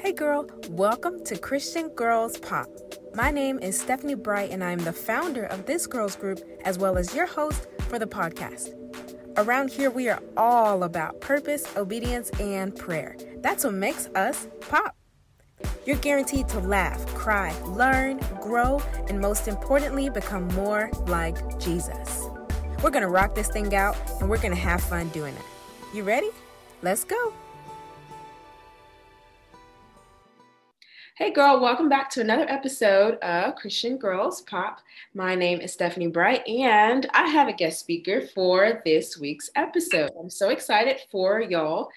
Hey girl, welcome to Christian Girls Pop. My name is Stephanie Bright, and I'm the founder of this girls group as well as your host for the podcast. Around here, we are all about purpose, obedience, and prayer. That's what makes us pop. You're guaranteed to laugh, cry, learn, grow, and most importantly, become more like Jesus. We're gonna rock this thing out and we're gonna have fun doing it. You ready? Let's go. Hey, girl, welcome back to another episode of Christian Girls Pop. My name is Stephanie Bright, and I have a guest speaker for this week's episode. I'm so excited for y'all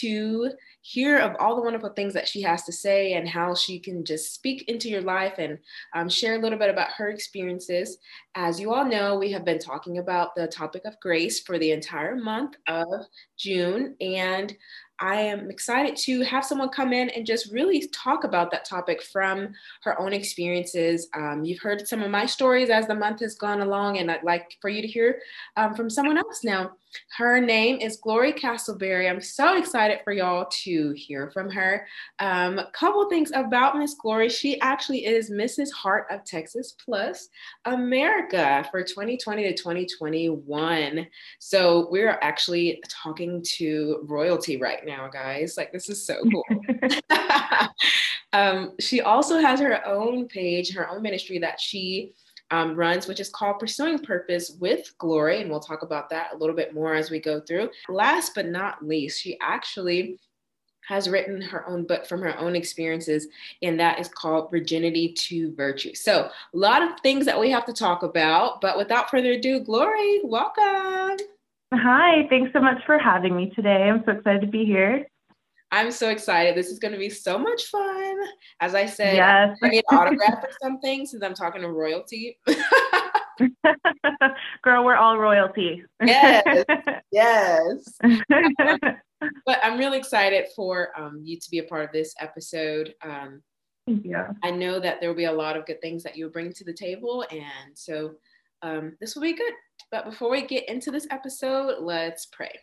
to hear of all the wonderful things that she has to say and how she can just speak into your life and um, share a little bit about her experiences. As you all know, we have been talking about the topic of grace for the entire month of June, and I am excited to have someone come in and just really talk about that topic from her own experiences. Um, you've heard some of my stories as the month has gone along, and I'd like for you to hear um, from someone else now. Her name is Glory Castleberry. I'm so excited for y'all to hear from her. Um, a couple things about Miss Glory. She actually is Mrs. Heart of Texas Plus America for 2020 to 2021. So we're actually talking to royalty right now, guys. Like, this is so cool. um, she also has her own page, her own ministry that she um, runs, which is called Pursuing Purpose with Glory. And we'll talk about that a little bit more as we go through. Last but not least, she actually has written her own book from her own experiences, and that is called Virginity to Virtue. So, a lot of things that we have to talk about, but without further ado, Glory, welcome. Hi, thanks so much for having me today. I'm so excited to be here. I'm so excited. This is going to be so much fun. As I said, yes. I need an autograph or something since I'm talking to royalty. Girl, we're all royalty. yes, yes. but I'm really excited for um, you to be a part of this episode. Um, yeah. I know that there will be a lot of good things that you'll bring to the table. And so um, this will be good. But before we get into this episode, let's pray.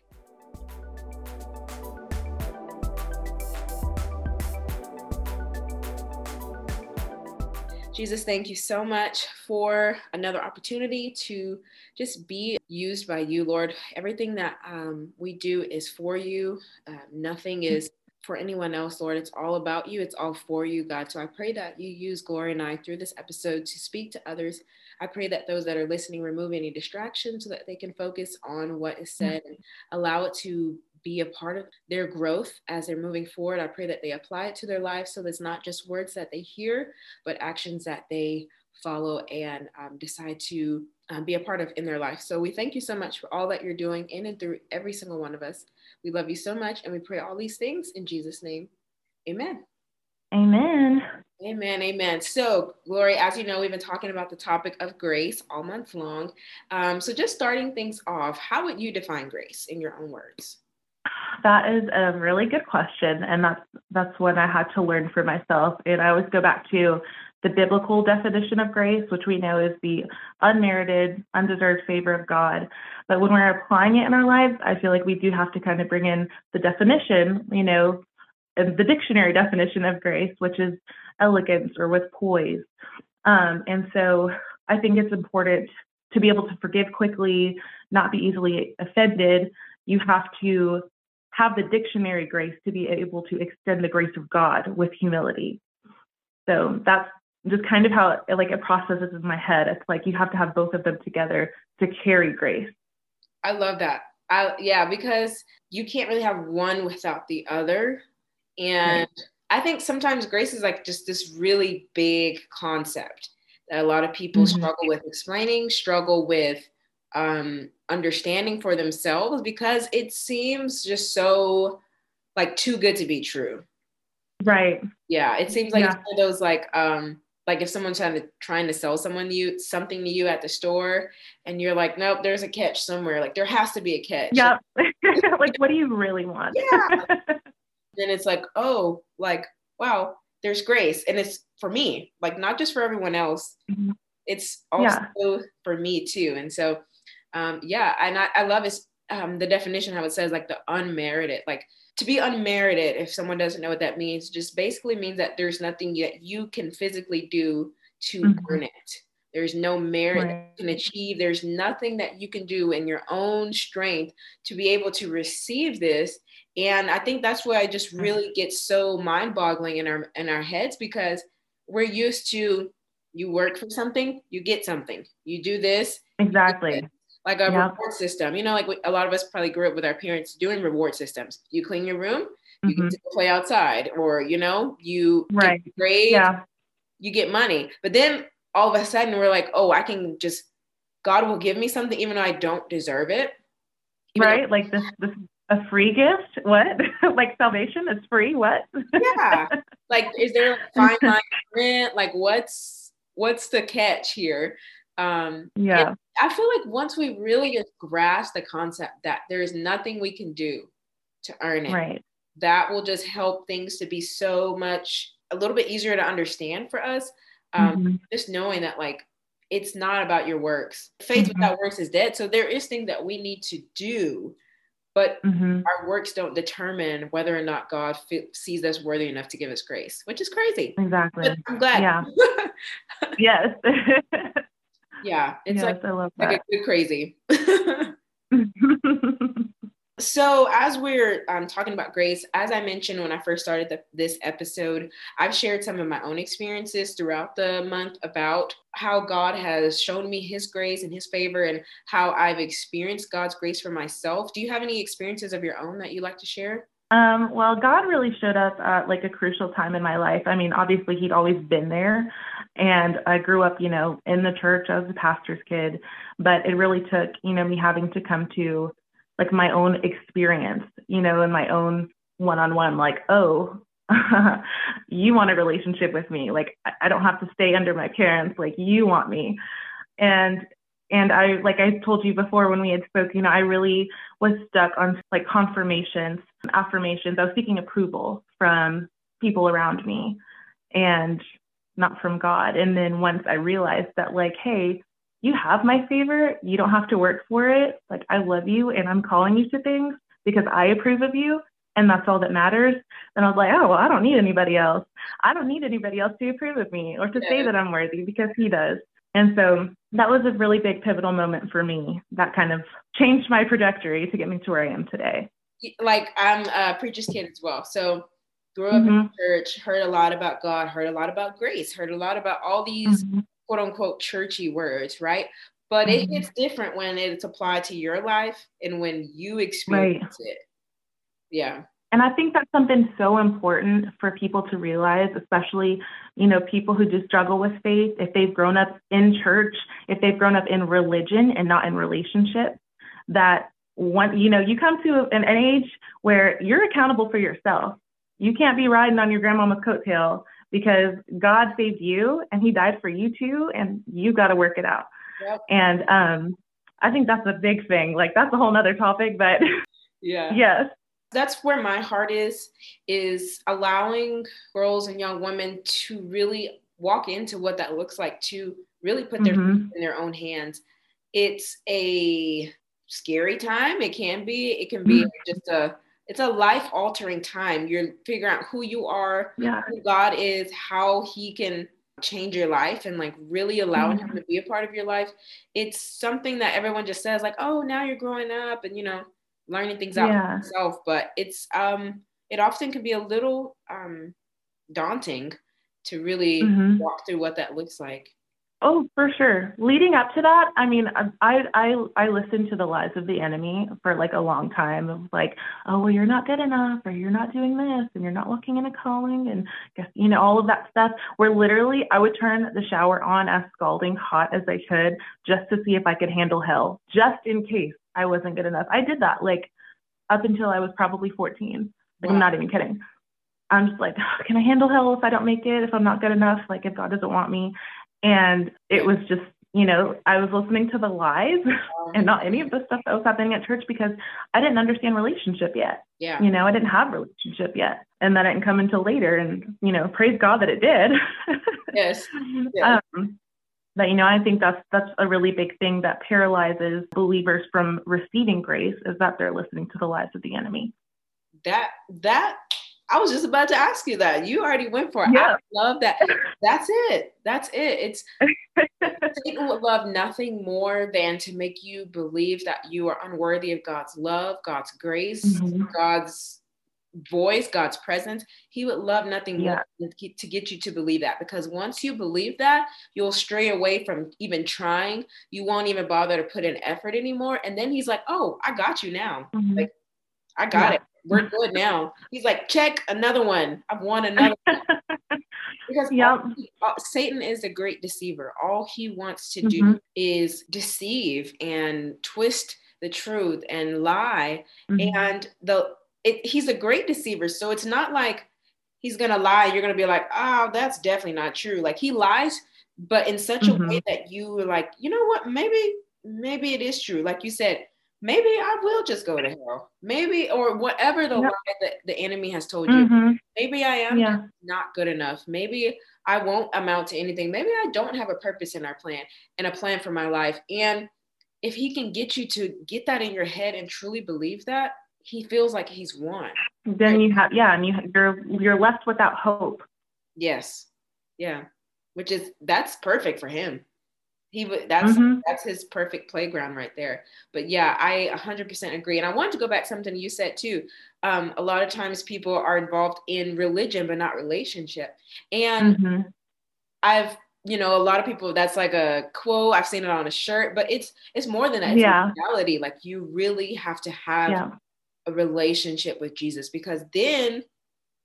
Jesus, thank you so much for another opportunity to just be used by you, Lord. Everything that um, we do is for you, uh, nothing is for anyone else, Lord. It's all about you, it's all for you, God. So I pray that you use Glory and I through this episode to speak to others. I pray that those that are listening remove any distractions so that they can focus on what is said and allow it to be a part of their growth as they're moving forward. I pray that they apply it to their lives so it's not just words that they hear, but actions that they follow and um, decide to um, be a part of in their life. So we thank you so much for all that you're doing in and through every single one of us. We love you so much and we pray all these things in Jesus' name. Amen. Amen. Amen. Amen. So, Glory, as you know, we've been talking about the topic of grace all month long. Um, so, just starting things off, how would you define grace in your own words? That is a really good question, and that's that's what I had to learn for myself. And I always go back to the biblical definition of grace, which we know is the unmerited, undeserved favor of God. But when we're applying it in our lives, I feel like we do have to kind of bring in the definition, you know, the dictionary definition of grace, which is elegance or with poise. Um, and so I think it's important to be able to forgive quickly, not be easily offended. You have to have the dictionary grace to be able to extend the grace of God with humility. So that's just kind of how it, like it processes in my head. It's like you have to have both of them together to carry grace. I love that. I yeah, because you can't really have one without the other. And right. I think sometimes grace is like just this really big concept that a lot of people mm-hmm. struggle with explaining, struggle with um, understanding for themselves because it seems just so like too good to be true. Right. Yeah. It seems like yeah. one of those like um like if someone's trying to trying to sell someone you something to you at the store and you're like, nope, there's a catch somewhere. Like there has to be a catch. Yeah. like what do you really want? yeah. then it's like, oh, like, wow, there's grace. And it's for me, like not just for everyone else. Mm-hmm. It's also yeah. for me too. And so um, yeah, and I, I love it um, the definition how it says like the unmerited like to be unmerited if someone doesn't know what that means just basically means that there's nothing that you can physically do to mm-hmm. earn it. There's no merit right. you can achieve. There's nothing that you can do in your own strength to be able to receive this. And i think that's why i just really get so mind-boggling in our in our heads because we're used to you work for something you get something. You do this exactly like a yep. reward system. You know, like a lot of us probably grew up with our parents doing reward systems. You clean your room, you mm-hmm. get to play outside, or you know, you right. get grades, yeah. you get money. But then all of a sudden we're like, oh, I can just God will give me something even though I don't deserve it. Right? Though- like this this a free gift? What? like salvation is free? What? yeah. Like is there a fine line print? Like what's what's the catch here? Um, yeah. I feel like once we really just grasp the concept that there is nothing we can do to earn it, right. that will just help things to be so much a little bit easier to understand for us. Um, mm-hmm. Just knowing that like it's not about your works. Faith mm-hmm. without works is dead. So there is things that we need to do, but mm-hmm. our works don't determine whether or not God sees us worthy enough to give us grace, which is crazy. Exactly. But I'm glad. Yeah. yes. Yeah, it's yes, like, I love like a good crazy. so as we're um, talking about grace, as I mentioned when I first started the, this episode, I've shared some of my own experiences throughout the month about how God has shown me His grace and His favor, and how I've experienced God's grace for myself. Do you have any experiences of your own that you'd like to share? Um, well, God really showed up at like a crucial time in my life. I mean, obviously, He'd always been there, and I grew up, you know, in the church. I was a pastor's kid, but it really took, you know, me having to come to like my own experience, you know, in my own one-on-one. Like, oh, you want a relationship with me? Like, I don't have to stay under my parents. Like, you want me, and and I, like I told you before when we had spoken, you know, I really was stuck on like confirmations, affirmations. I was seeking approval from people around me and not from God. And then once I realized that, like, hey, you have my favor, you don't have to work for it. Like, I love you and I'm calling you to things because I approve of you. And that's all that matters. Then I was like, oh, well, I don't need anybody else. I don't need anybody else to approve of me or to yeah. say that I'm worthy because he does. And so that was a really big pivotal moment for me that kind of changed my trajectory to get me to where I am today. Like I'm a preacher's kid as well. So grew up mm-hmm. in church, heard a lot about God, heard a lot about grace, heard a lot about all these mm-hmm. quote unquote churchy words, right? But mm-hmm. it hits different when it's applied to your life and when you experience right. it. Yeah. And I think that's something so important for people to realize, especially, you know, people who do struggle with faith, if they've grown up in church, if they've grown up in religion and not in relationship, that one, you know, you come to an, an age where you're accountable for yourself. You can't be riding on your grandmama's coattail because God saved you and he died for you too, and you got to work it out. Yep. And um, I think that's a big thing. Like that's a whole nother topic, but yeah. yes, that's where my heart is is allowing girls and young women to really walk into what that looks like to really put their mm-hmm. in their own hands it's a scary time it can be it can be mm-hmm. just a it's a life altering time you're figuring out who you are yeah. who god is how he can change your life and like really allowing mm-hmm. him to be a part of your life it's something that everyone just says like oh now you're growing up and you know learning things out yeah. for yourself. But it's um it often can be a little um daunting to really mm-hmm. walk through what that looks like. Oh, for sure. Leading up to that, I mean, I I I listened to the lies of the enemy for like a long time of like, oh well, you're not good enough, or you're not doing this, and you're not looking in a calling, and guess, you know all of that stuff. Where literally, I would turn the shower on as scalding hot as I could just to see if I could handle hell, just in case I wasn't good enough. I did that like up until I was probably 14. Like wow. I'm not even kidding. I'm just like, can I handle hell if I don't make it? If I'm not good enough? Like if God doesn't want me? And it was just, you know, I was listening to the lies and not any of the stuff that was happening at church because I didn't understand relationship yet. Yeah. You know, I didn't have relationship yet. And that didn't come until later. And, you know, praise God that it did. yes. yes. Um, that you know i think that's that's a really big thing that paralyzes believers from receiving grace is that they're listening to the lies of the enemy that that I was just about to ask you that. You already went for it. Yeah. I love that. That's it. That's it. It's Satan would love nothing more than to make you believe that you are unworthy of God's love, God's grace, mm-hmm. God's voice, God's presence. He would love nothing yeah. more to get you to believe that because once you believe that, you'll stray away from even trying. You won't even bother to put in effort anymore. And then he's like, "Oh, I got you now. Mm-hmm. Like, I got yeah. it. We're good now." He's like, "Check another one. I've won another." because yep. all, Satan is a great deceiver. All he wants to do mm-hmm. is deceive and twist the truth and lie. Mm-hmm. And the it, he's a great deceiver. So it's not like he's gonna lie. You're gonna be like, oh, that's definitely not true. Like he lies, but in such mm-hmm. a way that you are like, you know what? Maybe, maybe it is true. Like you said, maybe I will just go to hell. Maybe, or whatever the yep. lie that the enemy has told you. Mm-hmm. Maybe I am yeah. not good enough. Maybe I won't amount to anything. Maybe I don't have a purpose in our plan and a plan for my life. And if he can get you to get that in your head and truly believe that, he feels like he's won. Then you have yeah, and you you're you're left without hope. Yes, yeah, which is that's perfect for him. He would that's mm-hmm. that's his perfect playground right there. But yeah, I 100% agree. And I wanted to go back to something you said too. Um, a lot of times people are involved in religion but not relationship, and mm-hmm. I've you know, a lot of people that's like a quote. I've seen it on a shirt, but it's it's more than that. It's yeah. reality. Like you really have to have yeah a relationship with Jesus because then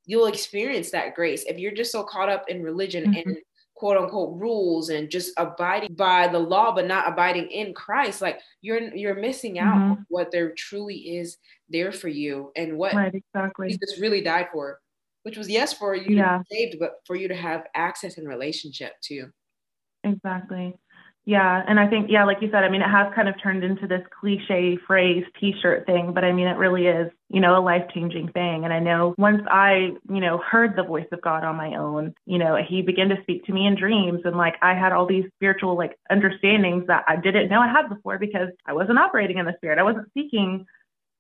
you'll experience that grace. If you're just so caught up in religion mm-hmm. and quote unquote rules and just abiding by the law but not abiding in Christ, like you're you're missing out mm-hmm. what there truly is there for you and what right, exactly. Jesus really died for, which was yes for you yeah. to be saved, but for you to have access and relationship too. Exactly. Yeah, and I think yeah, like you said, I mean, it has kind of turned into this cliche phrase T-shirt thing, but I mean, it really is, you know, a life-changing thing. And I know once I, you know, heard the voice of God on my own, you know, He began to speak to me in dreams, and like I had all these spiritual like understandings that I didn't know I had before because I wasn't operating in the spirit. I wasn't seeking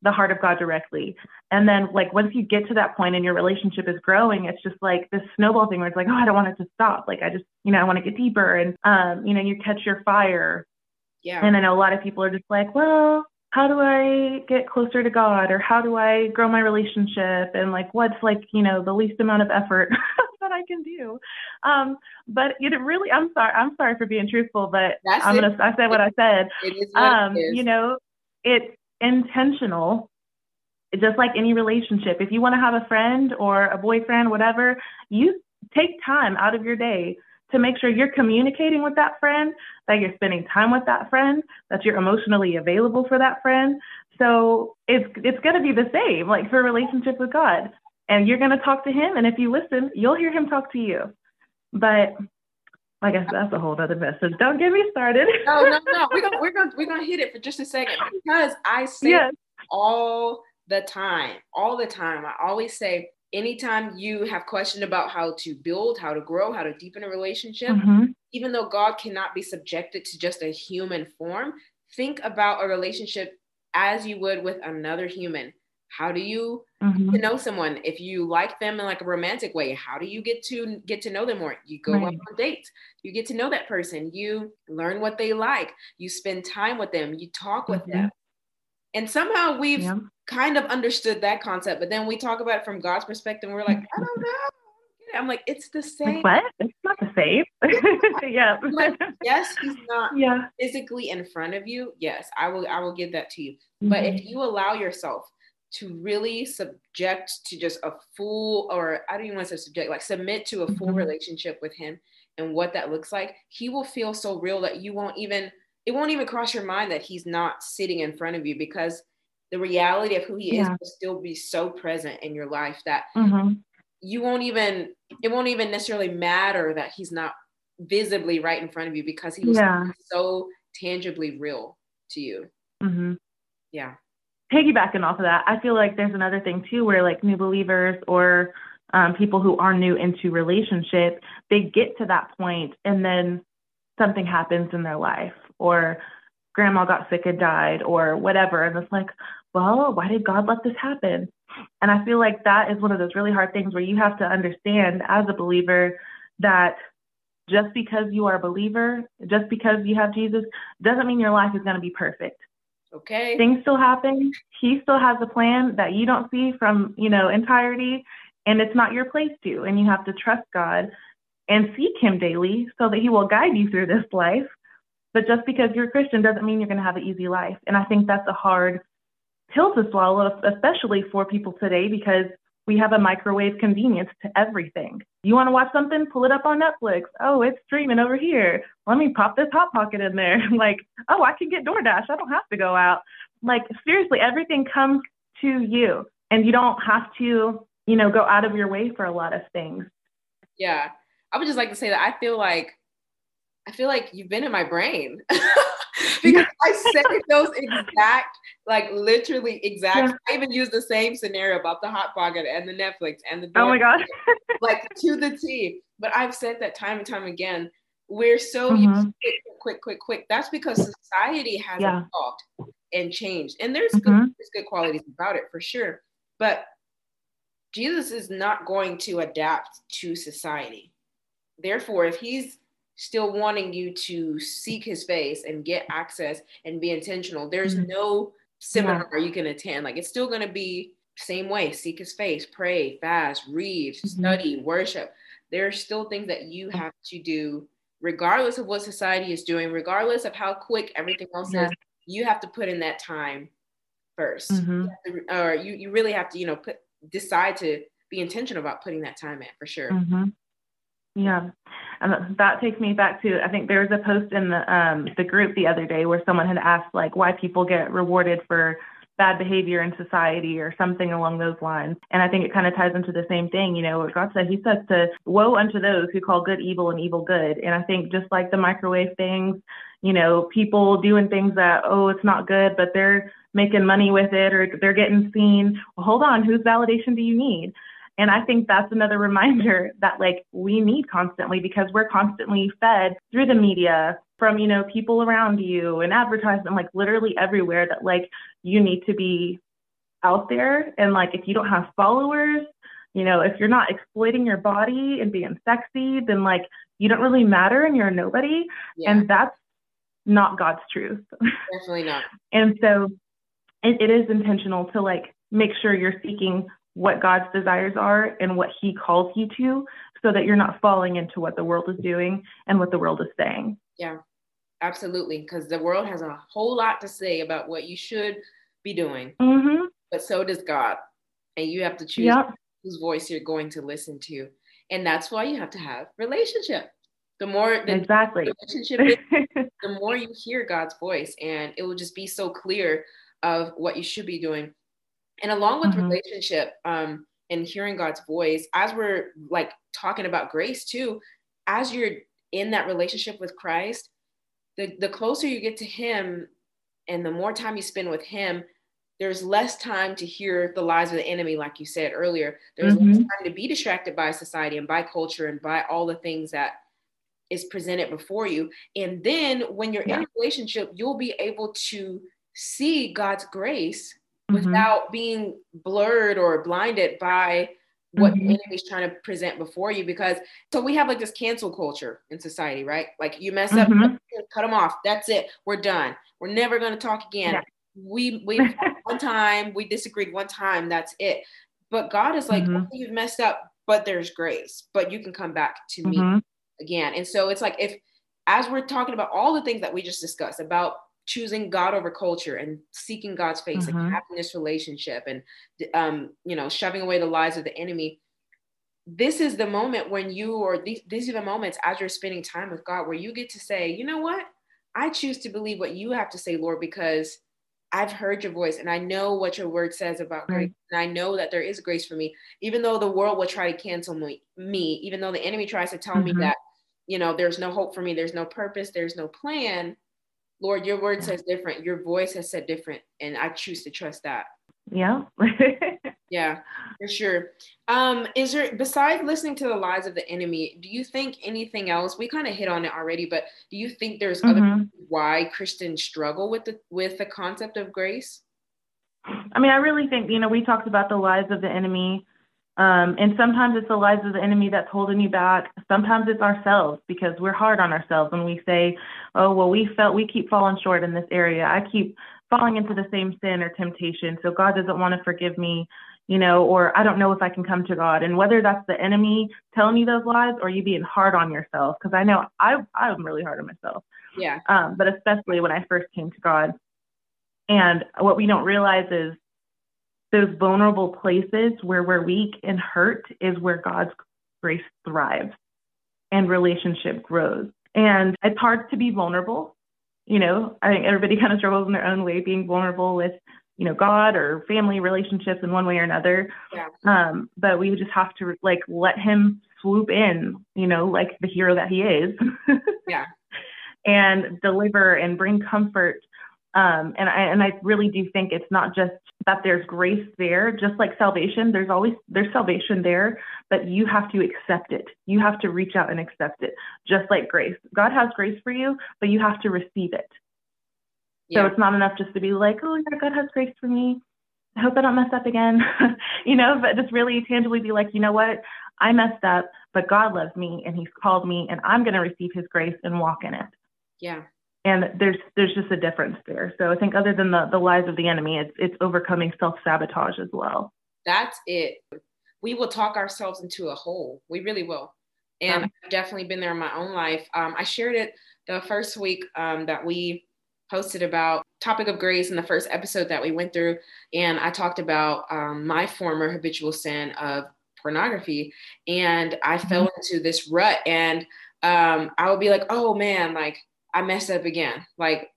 the heart of God directly. And then like once you get to that point and your relationship is growing, it's just like this snowball thing where it's like, oh, I don't want it to stop. Like I just, you know, I want to get deeper and um, you know, you catch your fire. Yeah. And I know a lot of people are just like, well, how do I get closer to God or how do I grow my relationship and like what's like, you know, the least amount of effort that I can do. Um, but it really I'm sorry, I'm sorry for being truthful, but That's I'm gonna I said what I said. It is um, you know, it intentional just like any relationship. If you want to have a friend or a boyfriend whatever you take time out of your day to make sure you're communicating with that friend that you're spending time with that friend that you're emotionally available for that friend. So it's it's going to be the same like for a relationship with god. And you're going to talk to him and if you listen you'll hear him talk to you. But I guess that's a whole other message. Don't get me started. no, no, no. We're gonna we're gonna we're gonna hit it for just a second because I say yes. all the time, all the time. I always say anytime you have questioned about how to build, how to grow, how to deepen a relationship, mm-hmm. even though God cannot be subjected to just a human form, think about a relationship as you would with another human. How do you mm-hmm. to know someone? If you like them in like a romantic way, how do you get to get to know them more? You go right. on dates. You get to know that person. You learn what they like. You spend time with them. You talk with mm-hmm. them. And somehow we've yeah. kind of understood that concept, but then we talk about it from God's perspective, and we're like, I don't know. I'm like, it's the same. Like what? It's not the same. yeah. like, yes, he's not yeah. physically in front of you. Yes, I will. I will give that to you. Mm-hmm. But if mm-hmm. you allow yourself to really subject to just a full, or I don't even want to say subject, like submit to a full mm-hmm. relationship with him and what that looks like, he will feel so real that you won't even, it won't even cross your mind that he's not sitting in front of you because the reality of who he yeah. is will still be so present in your life that mm-hmm. you won't even, it won't even necessarily matter that he's not visibly right in front of you because he was yeah. so tangibly real to you. Mm-hmm. Yeah piggybacking off of that, I feel like there's another thing too where like new believers or um, people who are new into relationship, they get to that point and then something happens in their life or grandma got sick and died or whatever. And it's like, well, why did God let this happen? And I feel like that is one of those really hard things where you have to understand as a believer that just because you are a believer, just because you have Jesus, doesn't mean your life is going to be perfect. Okay. Things still happen. He still has a plan that you don't see from, you know, entirety, and it's not your place to. And you have to trust God and seek Him daily so that He will guide you through this life. But just because you're a Christian doesn't mean you're going to have an easy life. And I think that's a hard pill to swallow, especially for people today, because we have a microwave convenience to everything. You want to watch something? Pull it up on Netflix. Oh, it's streaming over here. Let me pop this Hot Pocket in there. like, oh, I can get DoorDash. I don't have to go out. Like, seriously, everything comes to you, and you don't have to, you know, go out of your way for a lot of things. Yeah. I would just like to say that I feel like I feel like you've been in my brain because I said those exact, like literally exact. Yeah. I even used the same scenario about the hot pocket and the Netflix and the. Oh my god! like to the T. But I've said that time and time again. We're so mm-hmm. used to quick, quick, quick, quick. That's because society has yeah. evolved and changed, and there's mm-hmm. good, there's good qualities about it for sure. But Jesus is not going to adapt to society. Therefore, if he's still wanting you to seek his face and get access and be intentional. There's mm-hmm. no seminar yeah. you can attend. Like it's still going to be same way. Seek his face, pray, fast, read, mm-hmm. study, worship. There are still things that you have to do regardless of what society is doing, regardless of how quick everything else yeah. is. You have to put in that time 1st mm-hmm. or you, you really have to, you know, put decide to be intentional about putting that time in for sure. Mm-hmm. Yeah. And that takes me back to I think there was a post in the um, the group the other day where someone had asked like why people get rewarded for bad behavior in society or something along those lines. And I think it kind of ties into the same thing, you know, what God said, He says to woe unto those who call good evil and evil good. And I think just like the microwave things, you know, people doing things that, oh, it's not good, but they're making money with it or they're getting seen. Well, hold on, whose validation do you need? And I think that's another reminder that like we need constantly because we're constantly fed through the media from, you know, people around you and advertisement, like literally everywhere that like you need to be out there. And like if you don't have followers, you know, if you're not exploiting your body and being sexy, then like you don't really matter and you're a nobody. Yeah. And that's not God's truth. Definitely not. and so it, it is intentional to like make sure you're seeking what God's desires are and what He calls you to, so that you're not falling into what the world is doing and what the world is saying. Yeah, absolutely. Because the world has a whole lot to say about what you should be doing, mm-hmm. but so does God. And you have to choose yep. whose voice you're going to listen to. And that's why you have to have relationship. The more the exactly relationship is, the more you hear God's voice, and it will just be so clear of what you should be doing and along with mm-hmm. relationship um, and hearing God's voice, as we're like talking about grace too, as you're in that relationship with Christ, the, the closer you get to Him and the more time you spend with Him, there's less time to hear the lies of the enemy, like you said earlier. There's mm-hmm. less time to be distracted by society and by culture and by all the things that is presented before you. And then when you're yeah. in a relationship, you'll be able to see God's grace mm-hmm. without being blurred or blinded by what mm-hmm. the enemy's trying to present before you because so we have like this cancel culture in society right like you mess up mm-hmm. cut them off that's it we're done we're never going to talk again yeah. we we one time we disagreed one time that's it but god is like mm-hmm. you've messed up but there's grace but you can come back to me mm-hmm. again and so it's like if as we're talking about all the things that we just discussed about choosing God over culture and seeking God's face mm-hmm. and having this relationship and um, you know shoving away the lies of the enemy. This is the moment when you or these these are the moments as you're spending time with God where you get to say, you know what, I choose to believe what you have to say, Lord, because I've heard your voice and I know what your word says about grace. Right. And I know that there is grace for me, even though the world will try to cancel me, me even though the enemy tries to tell mm-hmm. me that, you know, there's no hope for me, there's no purpose, there's no plan. Lord, your word says different. Your voice has said different. And I choose to trust that. Yeah. Yeah, for sure. Um, is there besides listening to the lies of the enemy, do you think anything else? We kind of hit on it already, but do you think there's mm-hmm. other why Christians struggle with the with the concept of grace? I mean, I really think you know we talked about the lies of the enemy, um, and sometimes it's the lies of the enemy that's holding you back. Sometimes it's ourselves because we're hard on ourselves when we say, "Oh, well, we felt we keep falling short in this area. I keep falling into the same sin or temptation, so God doesn't want to forgive me." you know, or I don't know if I can come to God. And whether that's the enemy telling you those lies or you being hard on yourself, because I know I I'm really hard on myself. Yeah. Um, but especially when I first came to God. And what we don't realize is those vulnerable places where we're weak and hurt is where God's grace thrives and relationship grows. And it's hard to be vulnerable. You know, I think everybody kind of struggles in their own way being vulnerable with you know God or family relationships in one way or another. Yeah. Um, but we just have to like let him swoop in, you know, like the hero that he is. yeah. And deliver and bring comfort. Um, and I and I really do think it's not just that there's grace there, just like salvation. There's always there's salvation there, but you have to accept it. You have to reach out and accept it, just like grace. God has grace for you, but you have to receive it. So it's not enough just to be like, oh, yeah, God has grace for me. I hope I don't mess up again, you know, but just really tangibly be like, you know what? I messed up, but God loves me and he's called me and I'm going to receive his grace and walk in it. Yeah. And there's there's just a difference there. So I think other than the, the lies of the enemy, it's it's overcoming self-sabotage as well. That's it. We will talk ourselves into a hole. We really will. And um, I've definitely been there in my own life. Um, I shared it the first week um, that we posted about topic of grace in the first episode that we went through and i talked about um, my former habitual sin of pornography and i mm-hmm. fell into this rut and um, i would be like oh man like i messed up again like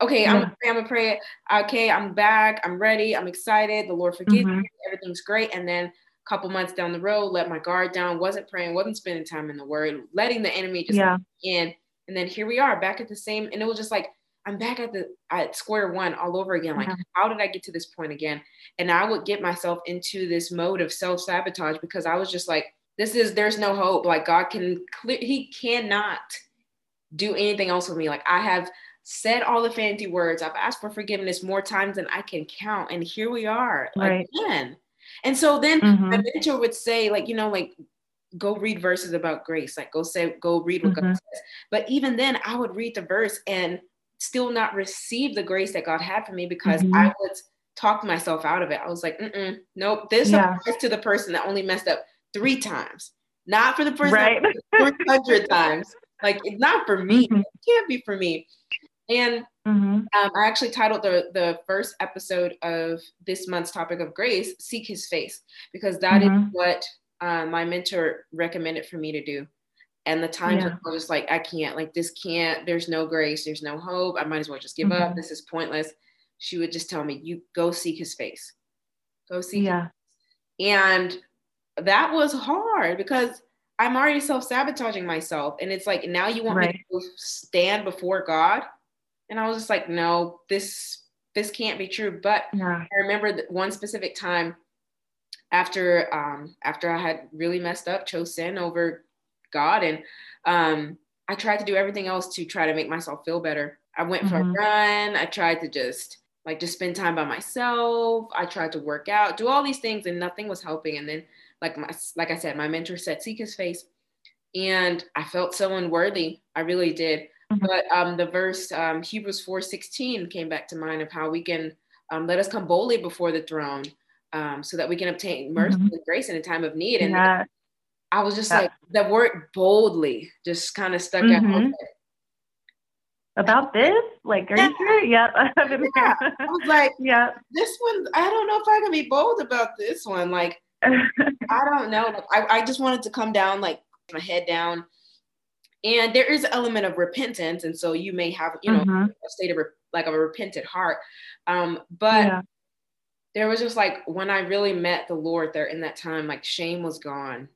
okay yeah. i'm gonna pray i'm gonna pray okay i'm back i'm ready i'm excited the lord forgive mm-hmm. me everything's great and then a couple months down the road let my guard down wasn't praying wasn't spending time in the word letting the enemy just yeah. in and then here we are back at the same and it was just like I'm back at the at square one all over again. Like, how did I get to this point again? And I would get myself into this mode of self sabotage because I was just like, this is there's no hope. Like God can clear, He cannot do anything else with me. Like I have said all the fancy words. I've asked for forgiveness more times than I can count, and here we are right. again. And so then mm-hmm. my mentor would say, like, you know, like go read verses about grace like go say go read what mm-hmm. god says but even then i would read the verse and still not receive the grace that God had for me because mm-hmm. I would talk myself out of it. I was like, nope, this yeah. applies to the person that only messed up three times, not for the person right. 300 times. Like, it's not for me. Mm-hmm. It can't be for me. And mm-hmm. um, I actually titled the, the first episode of this month's topic of grace, Seek His Face, because that is mm-hmm. what uh, my mentor recommended for me to do. And the times yeah. I was just like, I can't, like, this can't, there's no grace, there's no hope. I might as well just give mm-hmm. up. This is pointless. She would just tell me, you go seek his face. Go see yeah. And that was hard because I'm already self sabotaging myself. And it's like, now you want right. me to stand before God. And I was just like, no, this this can't be true. But yeah. I remember one specific time after um after I had really messed up, chose sin over God. And um, I tried to do everything else to try to make myself feel better. I went mm-hmm. for a mm-hmm. run. I tried to just like just spend time by myself. I tried to work out, do all these things, and nothing was helping. And then, like my like I said, my mentor said, "Seek His face," and I felt so unworthy. I really did. Mm-hmm. But um, the verse um, Hebrews four sixteen came back to mind of how we can um, let us come boldly before the throne, um, so that we can obtain mercy mm-hmm. and grace in a time of need. And yeah. I was just yeah. like the word boldly just kind of stuck mm-hmm. out. About this? Like, are yeah. you sure? Yep. yeah. I was like, yeah, this one, I don't know if I can be bold about this one. Like, I don't know. Like, I, I just wanted to come down, like my head down. And there is an element of repentance. And so you may have, you know, mm-hmm. a state of re- like a repentant heart. Um, but yeah. there was just like when I really met the Lord there in that time, like shame was gone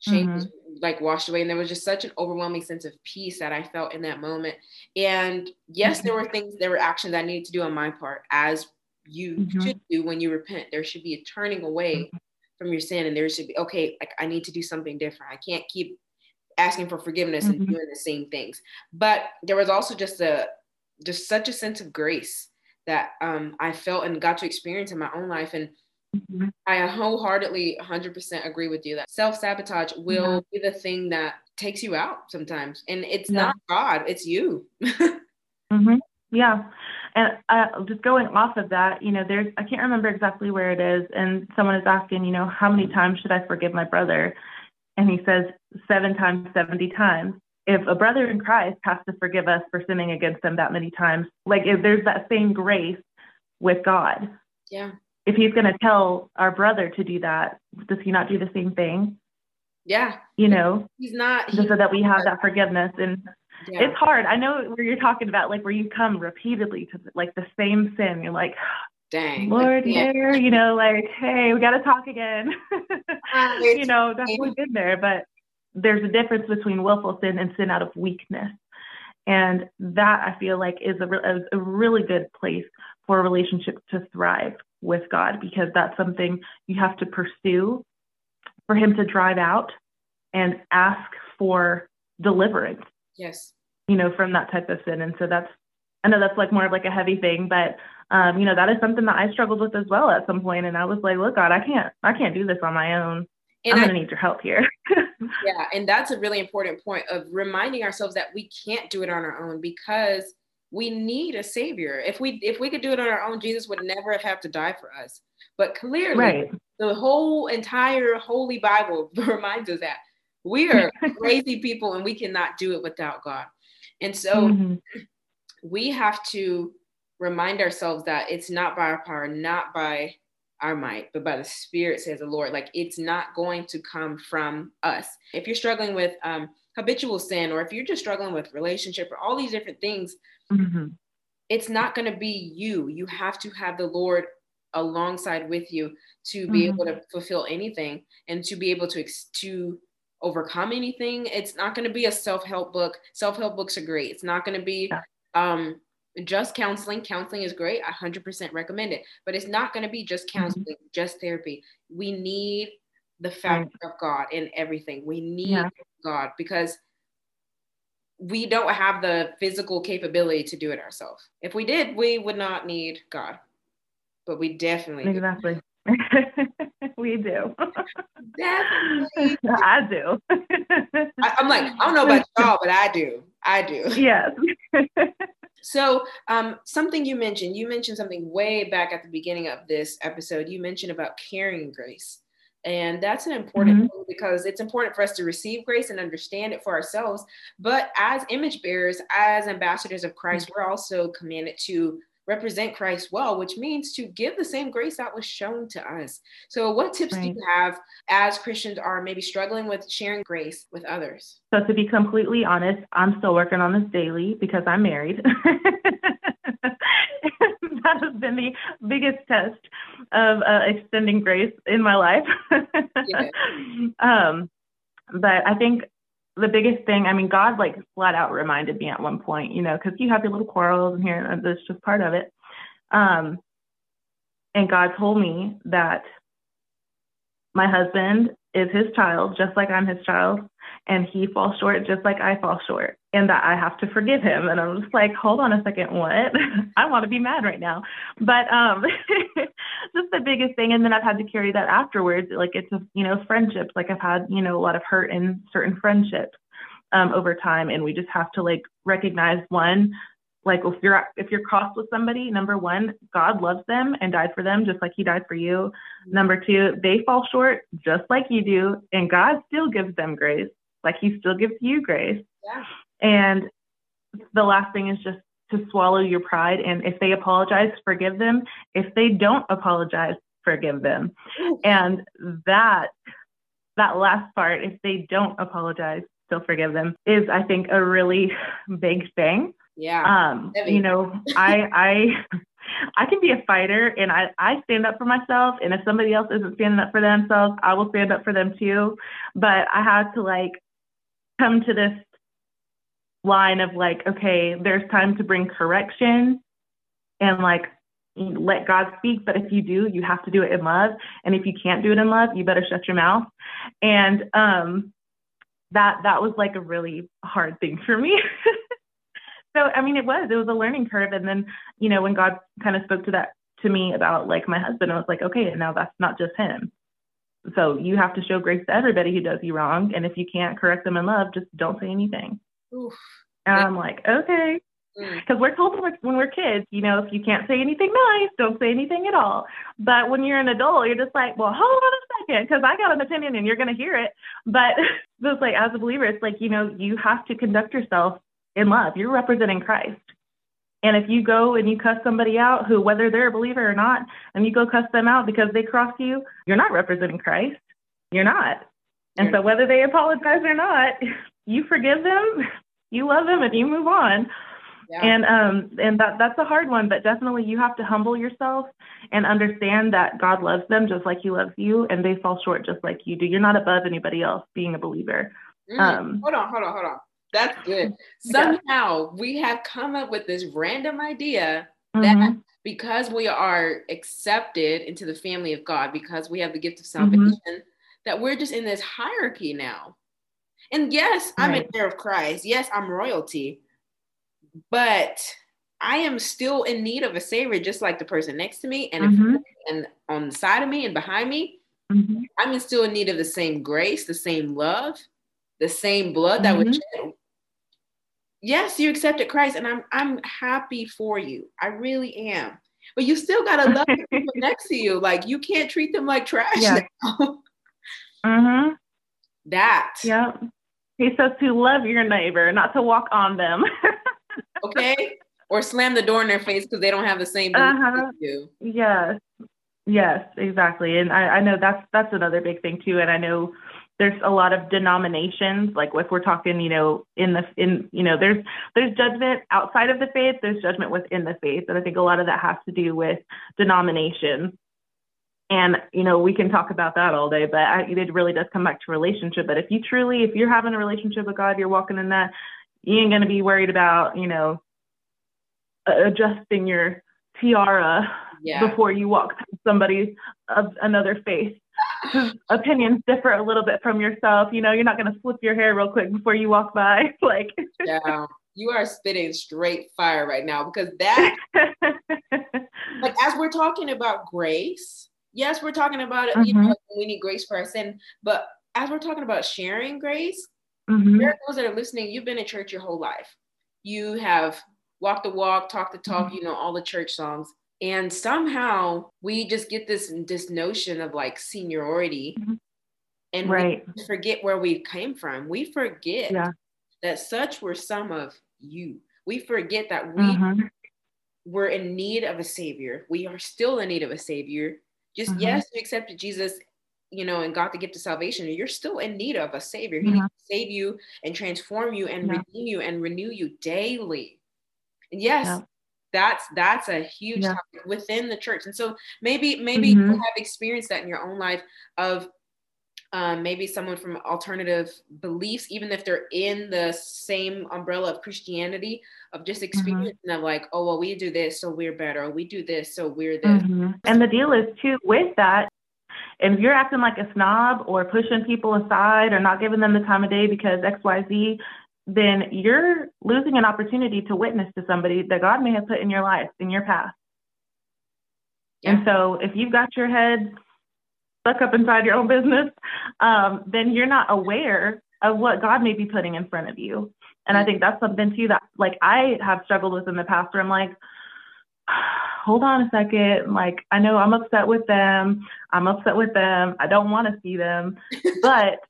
shame mm-hmm. was like washed away and there was just such an overwhelming sense of peace that i felt in that moment and yes there were things there were actions i needed to do on my part as you mm-hmm. should do when you repent. There should be a turning away mm-hmm. From your sin, and there should be okay. Like I need to do something different. I can't keep asking for forgiveness mm-hmm. and doing the same things. But there was also just a just such a sense of grace that um, I felt and got to experience in my own life. And mm-hmm. I wholeheartedly 100% agree with you that self sabotage will be the thing that takes you out sometimes. And it's yeah. not God, it's you. mm-hmm. Yeah. And uh, just going off of that, you know, there's, I can't remember exactly where it is. And someone is asking, you know, how many times should I forgive my brother? And he says, seven times, 70 times. If a brother in Christ has to forgive us for sinning against them that many times, like if there's that same grace with God. Yeah. If he's going to tell our brother to do that, does he not do the same thing? Yeah. You know, he's not. Just so that we have that forgiveness. And yeah. it's hard. I know where you're talking about, like where you come repeatedly to like the same sin. You're like, dang, Lord, yeah. here, you know, like, hey, we got to talk again. Uh, you know, definitely been there, but there's a difference between willful sin and sin out of weakness. And that I feel like is a, re- is a really good place for a relationship to thrive with God because that's something you have to pursue for Him to drive out and ask for deliverance. Yes. You know, from that type of sin. And so that's, I know that's like more of like a heavy thing, but um, you know, that is something that I struggled with as well at some point. And I was like, look, God, I can't, I can't do this on my own. And I'm I, gonna need your help here. yeah, and that's a really important point of reminding ourselves that we can't do it on our own because we need a savior. If we if we could do it on our own, Jesus would never have had to die for us. But clearly, right. the whole entire Holy Bible reminds us that we are crazy people and we cannot do it without God. And so mm-hmm. we have to remind ourselves that it's not by our power, not by our might, but by the Spirit, says the Lord. Like it's not going to come from us. If you're struggling with um, habitual sin, or if you're just struggling with relationship, or all these different things, mm-hmm. it's not going to be you. You have to have the Lord alongside with you to be mm-hmm. able to fulfill anything and to be able to to overcome anything. It's not going to be a self help book. Self help books are great. It's not going to be um, just counseling. Counseling is great. I 100% recommend it. But it's not going to be just mm-hmm. counseling, mm-hmm. just therapy. We need the fact right. of God in everything. We need yeah. God because we don't have the physical capability to do it ourselves. If we did, we would not need God. But we definitely exactly. we do. Definitely. I do. I, am like, I don't know about y'all, but I do. I do. Yes. So, um, something you mentioned, you mentioned something way back at the beginning of this episode. You mentioned about carrying grace. And that's an important mm-hmm. because it's important for us to receive grace and understand it for ourselves. But as image bearers, as ambassadors of Christ, we're also commanded to represent Christ well, which means to give the same grace that was shown to us. So, what tips right. do you have as Christians are maybe struggling with sharing grace with others? So, to be completely honest, I'm still working on this daily because I'm married. that has been the biggest test of uh, extending grace in my life. yeah. um, but I think the biggest thing, I mean, God like flat out reminded me at one point, you know, because you have your little quarrels and here, and that's just part of it. Um, and God told me that my husband is his child, just like I'm his child, and he falls short just like I fall short, and that I have to forgive him. And I'm just like, hold on a second, what? I want to be mad right now. But um, just the biggest thing, and then I've had to carry that afterwards. Like it's a, you know friendships. Like I've had you know a lot of hurt in certain friendships um, over time, and we just have to like recognize one like if you're if you're crossed with somebody number one god loves them and died for them just like he died for you number two they fall short just like you do and god still gives them grace like he still gives you grace yeah. And the last thing is just to swallow your pride. And if they apologize forgive them. If they don't apologize forgive them. And that that last part if they don't apologize still forgive them is i think a really big thing. Yeah. Um, you know, I I I can be a fighter and I, I stand up for myself. And if somebody else isn't standing up for themselves, I will stand up for them too. But I had to like come to this line of like, okay, there's time to bring correction and like let God speak, but if you do, you have to do it in love. And if you can't do it in love, you better shut your mouth. And um, that that was like a really hard thing for me. so I mean, it was it was a learning curve. And then you know when God kind of spoke to that to me about like my husband, I was like, okay, now that's not just him. So you have to show grace to everybody who does you wrong. And if you can't correct them in love, just don't say anything. Oof. And I'm like, okay. Because mm. we're told when we're kids, you know, if you can't say anything nice, don't say anything at all. But when you're an adult, you're just like, well, hold on a second, because I got an opinion and you're going to hear it. But it's like, as a believer, it's like, you know, you have to conduct yourself in love. You're representing Christ. And if you go and you cuss somebody out who, whether they're a believer or not, and you go cuss them out because they crossed you, you're not representing Christ. You're not. And so whether they apologize or not, you forgive them, you love them, and you move on. Yeah. And um and that that's a hard one, but definitely you have to humble yourself and understand that God loves them just like He loves you, and they fall short just like you do. You're not above anybody else being a believer. Mm. Um, hold on, hold on, hold on. That's good. Somehow we have come up with this random idea that mm-hmm. because we are accepted into the family of God, because we have the gift of mm-hmm. salvation, mm-hmm. that we're just in this hierarchy now. And yes, I'm right. an heir of Christ. Yes, I'm royalty, but I am still in need of a savior, just like the person next to me, and mm-hmm. if, and on the side of me and behind me. Mm-hmm. I'm still in need of the same grace, the same love, the same blood that mm-hmm. was yes, you accepted Christ, and I'm I'm happy for you. I really am. But you still gotta love the people next to you. Like you can't treat them like trash yeah. now. mm-hmm. That. Yep. He says to love your neighbor, not to walk on them. okay. Or slam the door in their face because they don't have the same uh-huh. you. Yes. Yes, exactly. And I, I know that's that's another big thing too. And I know there's a lot of denominations like if we're talking you know in the in you know there's there's judgment outside of the faith there's judgment within the faith and i think a lot of that has to do with denominations and you know we can talk about that all day but I, it really does come back to relationship but if you truly if you're having a relationship with god you're walking in that you ain't going to be worried about you know adjusting your tiara yeah. before you walk somebody of another faith opinions differ a little bit from yourself. You know, you're not going to flip your hair real quick before you walk by. like, yeah, you are spitting straight fire right now because that, like, as we're talking about grace, yes, we're talking about it. Mm-hmm. You know, we need grace for our sin, but as we're talking about sharing grace, mm-hmm. there are those that are listening. You've been in church your whole life. You have walked the walk, talked the talk. Mm-hmm. You know all the church songs and somehow we just get this this notion of like seniority mm-hmm. and right. we forget where we came from we forget yeah. that such were some of you we forget that we mm-hmm. were in need of a savior we are still in need of a savior just mm-hmm. yes you accepted jesus you know and got the gift of salvation you're still in need of a savior he needs to save you and transform you and yeah. redeem you and renew you daily and yes yeah that's that's a huge yeah. topic within the church and so maybe maybe mm-hmm. you have experienced that in your own life of um, maybe someone from alternative beliefs even if they're in the same umbrella of christianity of just mm-hmm. experiencing mm-hmm. of like oh well we do this so we're better or we do this so we're this mm-hmm. and the deal is too with that if you're acting like a snob or pushing people aside or not giving them the time of day because xyz then you're losing an opportunity to witness to somebody that God may have put in your life, in your path. Yeah. And so if you've got your head stuck up inside your own business, um, then you're not aware of what God may be putting in front of you. And I think that's something too that like I have struggled with in the past where I'm like, hold on a second. Like, I know I'm upset with them. I'm upset with them. I don't want to see them. But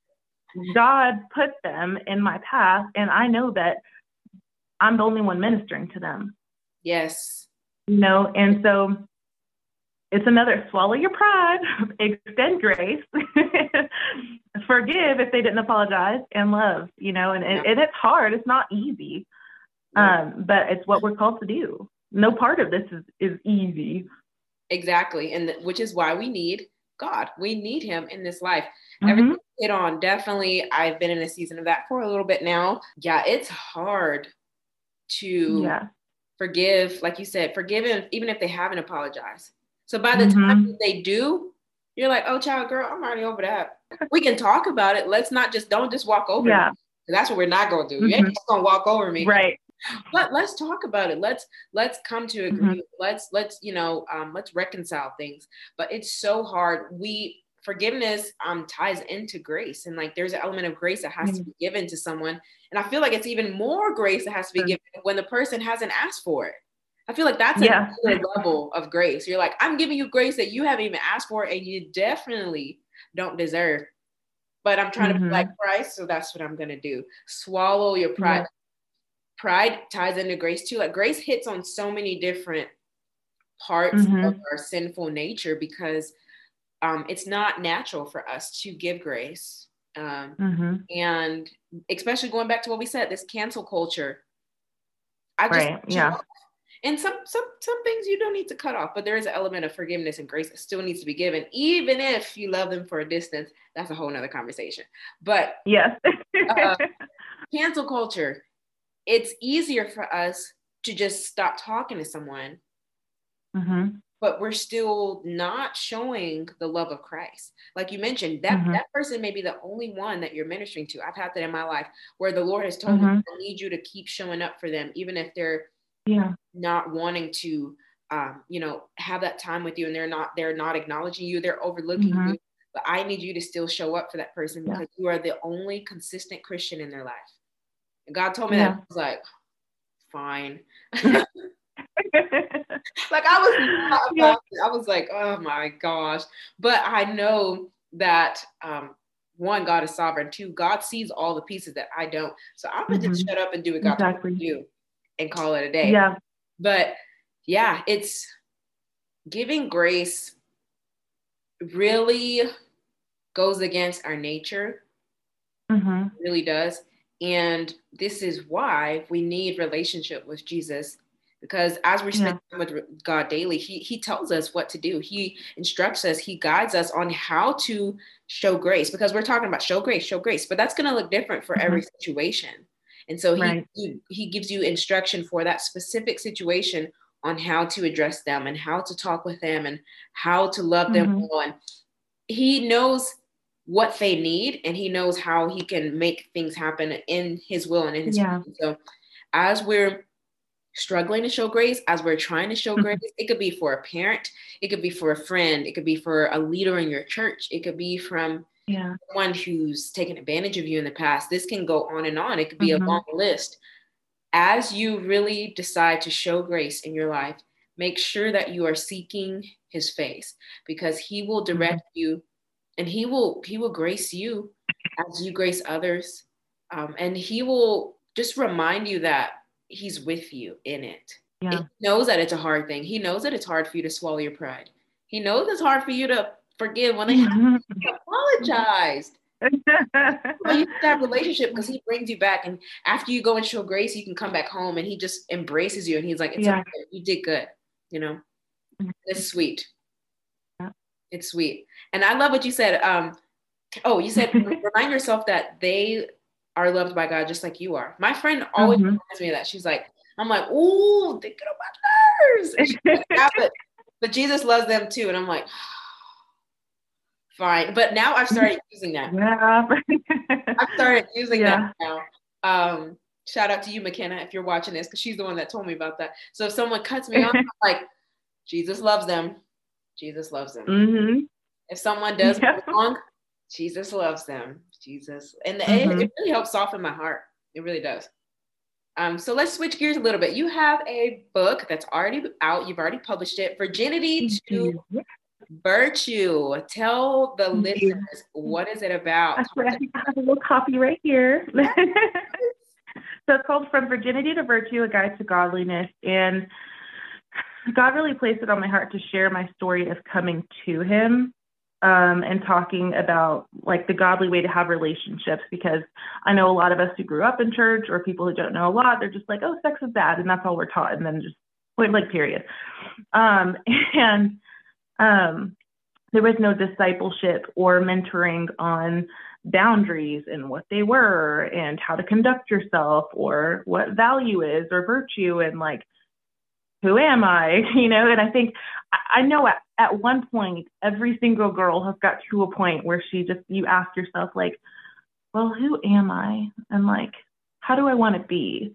God put them in my path, and I know that I'm the only one ministering to them. Yes. You know, and so it's another swallow your pride, extend grace, forgive if they didn't apologize, and love, you know, and, and, and it's hard. It's not easy, um, but it's what we're called to do. No part of this is, is easy. Exactly. And th- which is why we need God. We need Him in this life. Mm-hmm. Everything hit on, definitely, I've been in a season of that for a little bit now. Yeah, it's hard to yeah. forgive, like you said, forgive even if they haven't apologized. So by the mm-hmm. time they do, you're like, oh, child, girl, I'm already over that. We can talk about it. Let's not just don't just walk over. Yeah. Me. That's what we're not gonna do. Mm-hmm. You ain't mm-hmm. just gonna walk over me. Right. But let's talk about it. Let's let's come to agree. Mm-hmm. Let's let's you know um, let's reconcile things. But it's so hard. We forgiveness um ties into grace and like there's an element of grace that has mm-hmm. to be given to someone and i feel like it's even more grace that has to be given when the person hasn't asked for it i feel like that's yeah. another level of grace you're like i'm giving you grace that you haven't even asked for and you definitely don't deserve but i'm trying mm-hmm. to be like christ so that's what i'm going to do swallow your pride yeah. pride ties into grace too like grace hits on so many different parts mm-hmm. of our sinful nature because um, it's not natural for us to give grace. Um, mm-hmm. And especially going back to what we said, this cancel culture. I just right. yeah. And some some some things you don't need to cut off, but there is an element of forgiveness and grace that still needs to be given, even if you love them for a distance. That's a whole nother conversation. But yes, uh, cancel culture. It's easier for us to just stop talking to someone mm-hmm but we're still not showing the love of Christ. Like you mentioned, that, mm-hmm. that person may be the only one that you're ministering to. I've had that in my life where the Lord has told mm-hmm. me, I need you to keep showing up for them, even if they're yeah. not wanting to, um, you know, have that time with you and they're not, they're not acknowledging you, they're overlooking mm-hmm. you. But I need you to still show up for that person because yeah. you are the only consistent Christian in their life. And God told me yeah. that I was like, fine. like I was yeah. I was like, oh my gosh. But I know that um one, God is sovereign. Two, God sees all the pieces that I don't. So I'm gonna mm-hmm. just shut up and do what God exactly. do and call it a day. Yeah. But yeah, it's giving grace really goes against our nature. Mm-hmm. really does. And this is why we need relationship with Jesus because as we spend yeah. time with God daily, he, he tells us what to do. He instructs us, he guides us on how to show grace because we're talking about show grace, show grace, but that's going to look different for mm-hmm. every situation. And so he, right. he, he gives you instruction for that specific situation on how to address them and how to talk with them and how to love them mm-hmm. well. And he knows what they need and he knows how he can make things happen in his will and in his yeah. So as we're struggling to show grace, as we're trying to show mm-hmm. grace, it could be for a parent, it could be for a friend, it could be for a leader in your church, it could be from yeah. someone who's taken advantage of you in the past. This can go on and on. It could be mm-hmm. a long list. As you really decide to show grace in your life, make sure that you are seeking his face because he will mm-hmm. direct mm-hmm. you and he will he will grace you as you grace others um, and he will just remind you that he's with you in it. Yeah. He knows that it's a hard thing. He knows that it's hard for you to swallow your pride. He knows it's hard for you to forgive when they have apologized. well, you have relationship because he brings you back, and after you go and show grace, you can come back home, and he just embraces you, and he's like, "It's yeah. okay. you did good," you know. It's sweet. Yeah. It's sweet, and I love what you said. Um, oh, you said remind yourself that they are loved by God just like you are. My friend always mm-hmm. reminds me of that. She's like, I'm like, ooh, they get on my nerves. Like, yeah, but, but Jesus loves them too. And I'm like, fine. But now I've started using that. Yeah. I've started using yeah. that now. Um, shout out to you, McKenna, if you're watching this, because she's the one that told me about that. So if someone cuts me off, I'm like, Jesus loves them. Jesus loves them. Mm-hmm. If someone does yeah. wrong, Jesus loves them. Jesus. And mm-hmm. it, it, really helps soften my heart. It really does. Um, so let's switch gears a little bit. You have a book that's already out. You've already published it, Virginity to Virtue. Tell the Thank listeners you. what is it about? I have a little copy right here. so it's called From Virginity to Virtue: A Guide to Godliness, and God really placed it on my heart to share my story of coming to Him um, and talking about like the godly way to have relationships because I know a lot of us who grew up in church or people who don't know a lot, they're just like, oh, sex is bad, and that's all we're taught, and then just point like period. Um, and um, there was no discipleship or mentoring on boundaries and what they were and how to conduct yourself or what value is or virtue and like who am I? You know, and I think I know at, at one point, every single girl has got to a point where she just, you ask yourself, like, well, who am I? And like, how do I want to be?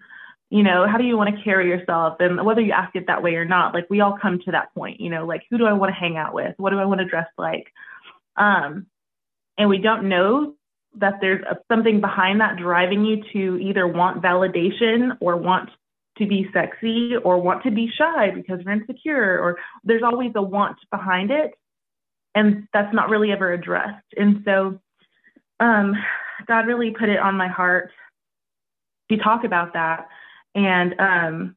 You know, how do you want to carry yourself? And whether you ask it that way or not, like we all come to that point, you know, like who do I want to hang out with? What do I want to dress like? Um, and we don't know that there's a, something behind that driving you to either want validation or want to be sexy or want to be shy because you're insecure or there's always a want behind it and that's not really ever addressed and so um, god really put it on my heart to talk about that and um,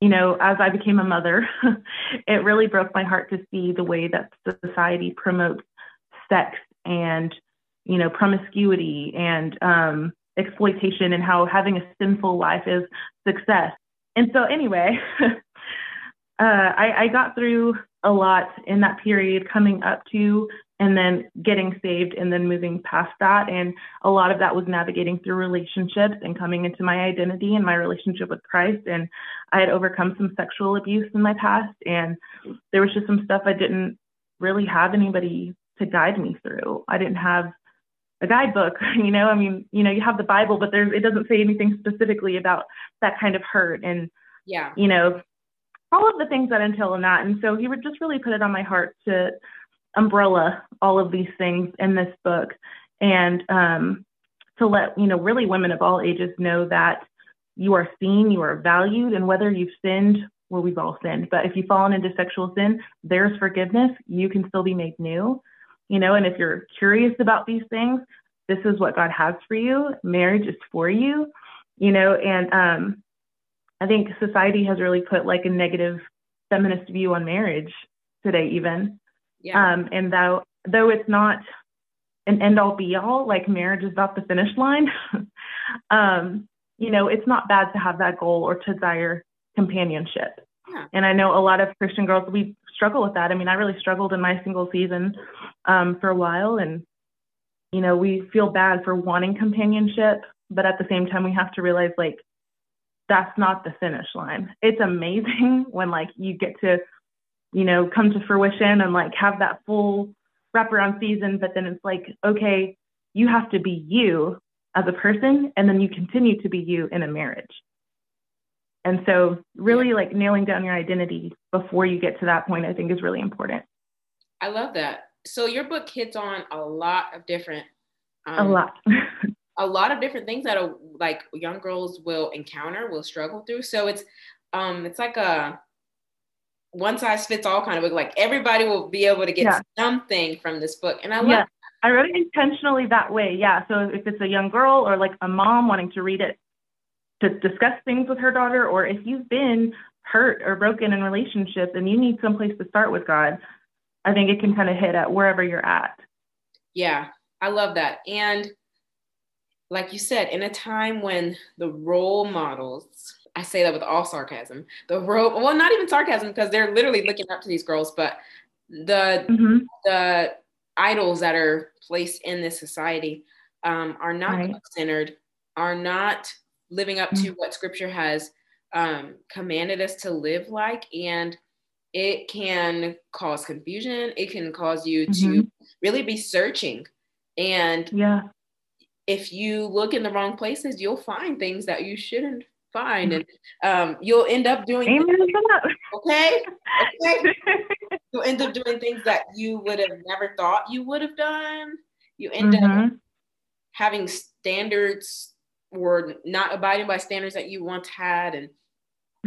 you know as i became a mother it really broke my heart to see the way that society promotes sex and you know promiscuity and um, exploitation and how having a sinful life is success. And so, anyway, uh, I, I got through a lot in that period coming up to and then getting saved and then moving past that. And a lot of that was navigating through relationships and coming into my identity and my relationship with Christ. And I had overcome some sexual abuse in my past. And there was just some stuff I didn't really have anybody to guide me through. I didn't have a guidebook you know i mean you know you have the bible but there's it doesn't say anything specifically about that kind of hurt and yeah you know all of the things that entail in that and so he would just really put it on my heart to umbrella all of these things in this book and um, to let you know really women of all ages know that you are seen you are valued and whether you've sinned well we've all sinned but if you've fallen into sexual sin there's forgiveness you can still be made new you know, and if you're curious about these things, this is what God has for you. Marriage is for you, you know, and um, I think society has really put like a negative feminist view on marriage today, even. Yeah. Um, and though though it's not an end all be all, like marriage is not the finish line. um, you know, it's not bad to have that goal or to desire companionship. Yeah. And I know a lot of Christian girls, we struggle with that. I mean, I really struggled in my single season um, for a while, and you know, we feel bad for wanting companionship, but at the same time, we have to realize like that's not the finish line. It's amazing when like you get to, you know, come to fruition and like have that full wraparound season, but then it's like, okay, you have to be you as a person, and then you continue to be you in a marriage. And so, really, like nailing down your identity before you get to that point, I think is really important. I love that. So, your book hits on a lot of different, um, a lot, a lot of different things that are like young girls will encounter, will struggle through. So it's, um, it's like a one size fits all kind of book. Like everybody will be able to get yeah. something from this book, and I love. Yeah. I wrote it intentionally that way. Yeah. So if it's a young girl or like a mom wanting to read it, to discuss things with her daughter, or if you've been hurt or broken in relationships and you need someplace to start with God, I think it can kind of hit at wherever you're at. Yeah, I love that. And like you said, in a time when the role models, I say that with all sarcasm, the role, well, not even sarcasm because they're literally looking up to these girls, but the mm-hmm. the idols that are placed in this society um, are not right. centered, are not living up to mm-hmm. what scripture has um, commanded us to live like. And it can cause confusion. It can cause you mm-hmm. to really be searching. And yeah, if you look in the wrong places, you'll find things that you shouldn't find. And um, you'll end up doing things, okay. Okay. you'll end up doing things that you would have never thought you would have done. You end mm-hmm. up having standards or not abiding by standards that you once had and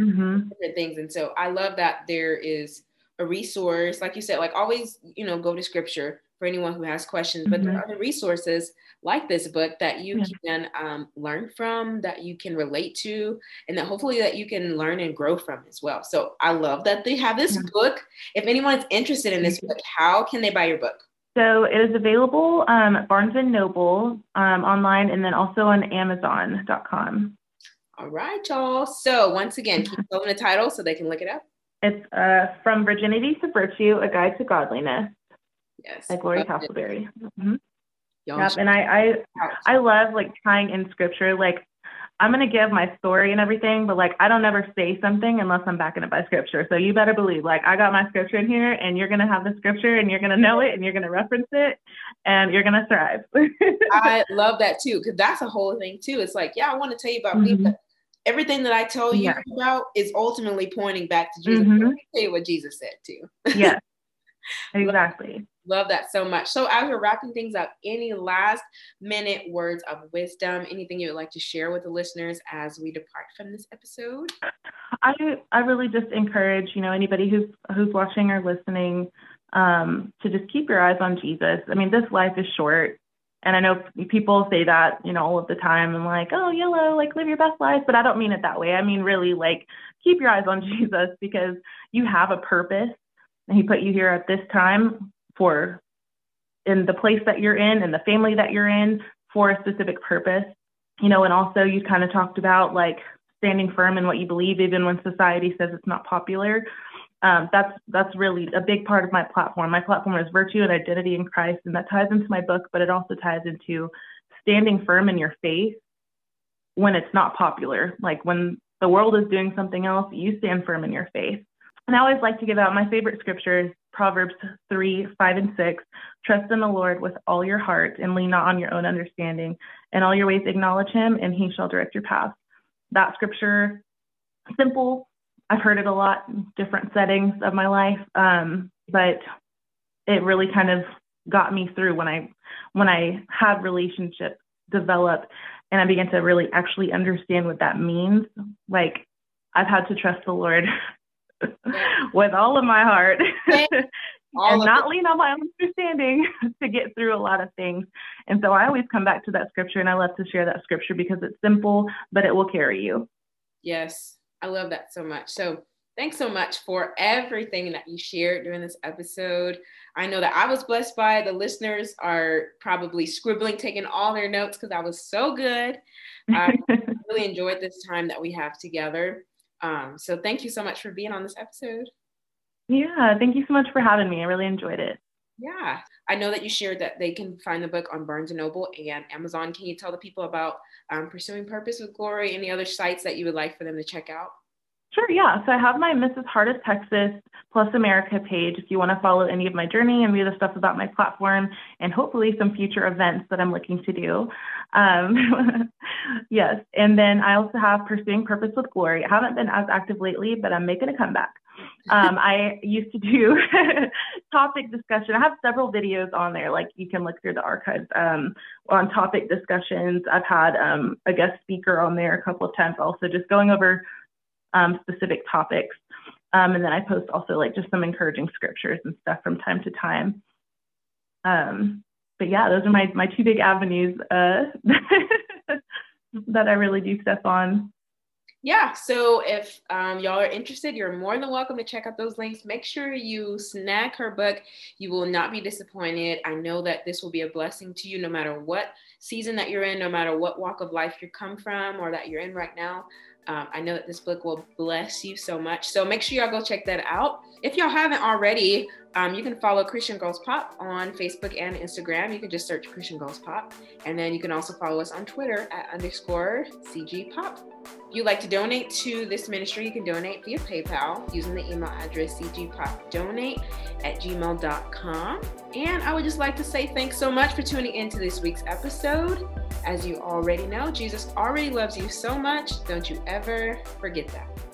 mm-hmm. different things. And so I love that there is a resource, like you said, like always, you know, go to scripture for anyone who has questions, but mm-hmm. there are other resources like this book that you yeah. can um, learn from, that you can relate to, and that hopefully that you can learn and grow from as well. So I love that they have this yeah. book. If anyone's interested in this book, how can they buy your book? So it is available um, at Barnes and Noble um, online, and then also on Amazon.com. All right, y'all. So once again, keep going the title so they can look it up. It's uh, From Virginity to Virtue: A Guide to Godliness. Yes. By Gloria Castleberry. Mm-hmm. Yep. And I, I, I love like tying in scripture. Like I'm going to give my story and everything, but like I don't ever say something unless I'm backing it by scripture. So you better believe, like I got my scripture in here, and you're going to have the scripture, and you're going to know it, and you're going to reference it, and you're going to thrive. I love that too, because that's a whole thing too. It's like, yeah, I want to tell you about mm-hmm. everything that I tell you yeah. about is ultimately pointing back to Jesus. Mm-hmm. Let me tell you what Jesus said too. yes, exactly. Love that so much. So, as we're wrapping things up, any last minute words of wisdom, anything you would like to share with the listeners as we depart from this episode? I I really just encourage you know anybody who's who's watching or listening um, to just keep your eyes on Jesus. I mean, this life is short, and I know people say that you know all of the time and like, oh, YOLO, like live your best life, but I don't mean it that way. I mean really like keep your eyes on Jesus because you have a purpose and He put you here at this time for in the place that you're in and the family that you're in for a specific purpose. You know, and also you kind of talked about like standing firm in what you believe, even when society says it's not popular. Um, that's that's really a big part of my platform. My platform is virtue and identity in Christ, and that ties into my book, but it also ties into standing firm in your faith when it's not popular. Like when the world is doing something else, you stand firm in your faith. And I always like to give out my favorite scriptures Proverbs 3, 5, and 6. Trust in the Lord with all your heart and lean not on your own understanding. In all your ways, acknowledge him, and he shall direct your path. That scripture, simple. I've heard it a lot in different settings of my life, um, but it really kind of got me through when I when I had relationships develop and I began to really actually understand what that means. Like I've had to trust the Lord with all of my heart and not lean on my own understanding to get through a lot of things. And so I always come back to that scripture and I love to share that scripture because it's simple, but it will carry you. Yes, I love that so much. So thanks so much for everything that you shared during this episode. I know that I was blessed by it. The listeners are probably scribbling, taking all their notes because I was so good. I really enjoyed this time that we have together. Um, so thank you so much for being on this episode. Yeah, thank you so much for having me. I really enjoyed it. Yeah, I know that you shared that they can find the book on Barnes and Noble and Amazon. Can you tell the people about um, Pursuing Purpose with Glory? Any other sites that you would like for them to check out? Sure, yeah. So I have my Mrs. Heart of Texas plus America page if you want to follow any of my journey and read the stuff about my platform and hopefully some future events that I'm looking to do. Um, yes. And then I also have Pursuing Purpose with Glory. I haven't been as active lately, but I'm making a comeback. Um, I used to do topic discussion. I have several videos on there, like you can look through the archives um, on topic discussions. I've had um, a guest speaker on there a couple of times, also just going over um, specific topics. Um, and then I post also like just some encouraging scriptures and stuff from time to time. Um, but yeah, those are my, my two big avenues uh, that I really do stuff on. Yeah, so if um, y'all are interested, you're more than welcome to check out those links. Make sure you snag her book. You will not be disappointed. I know that this will be a blessing to you no matter what season that you're in, no matter what walk of life you come from or that you're in right now. Um, I know that this book will bless you so much. So make sure y'all go check that out. If y'all haven't already, um, you can follow Christian Girls Pop on Facebook and Instagram. You can just search Christian Girls Pop. And then you can also follow us on Twitter at underscore CG Pop. If you'd like to donate to this ministry, you can donate via PayPal using the email address cgpopdonate at gmail.com. And I would just like to say thanks so much for tuning into this week's episode. As you already know, Jesus already loves you so much. Don't you ever forget that.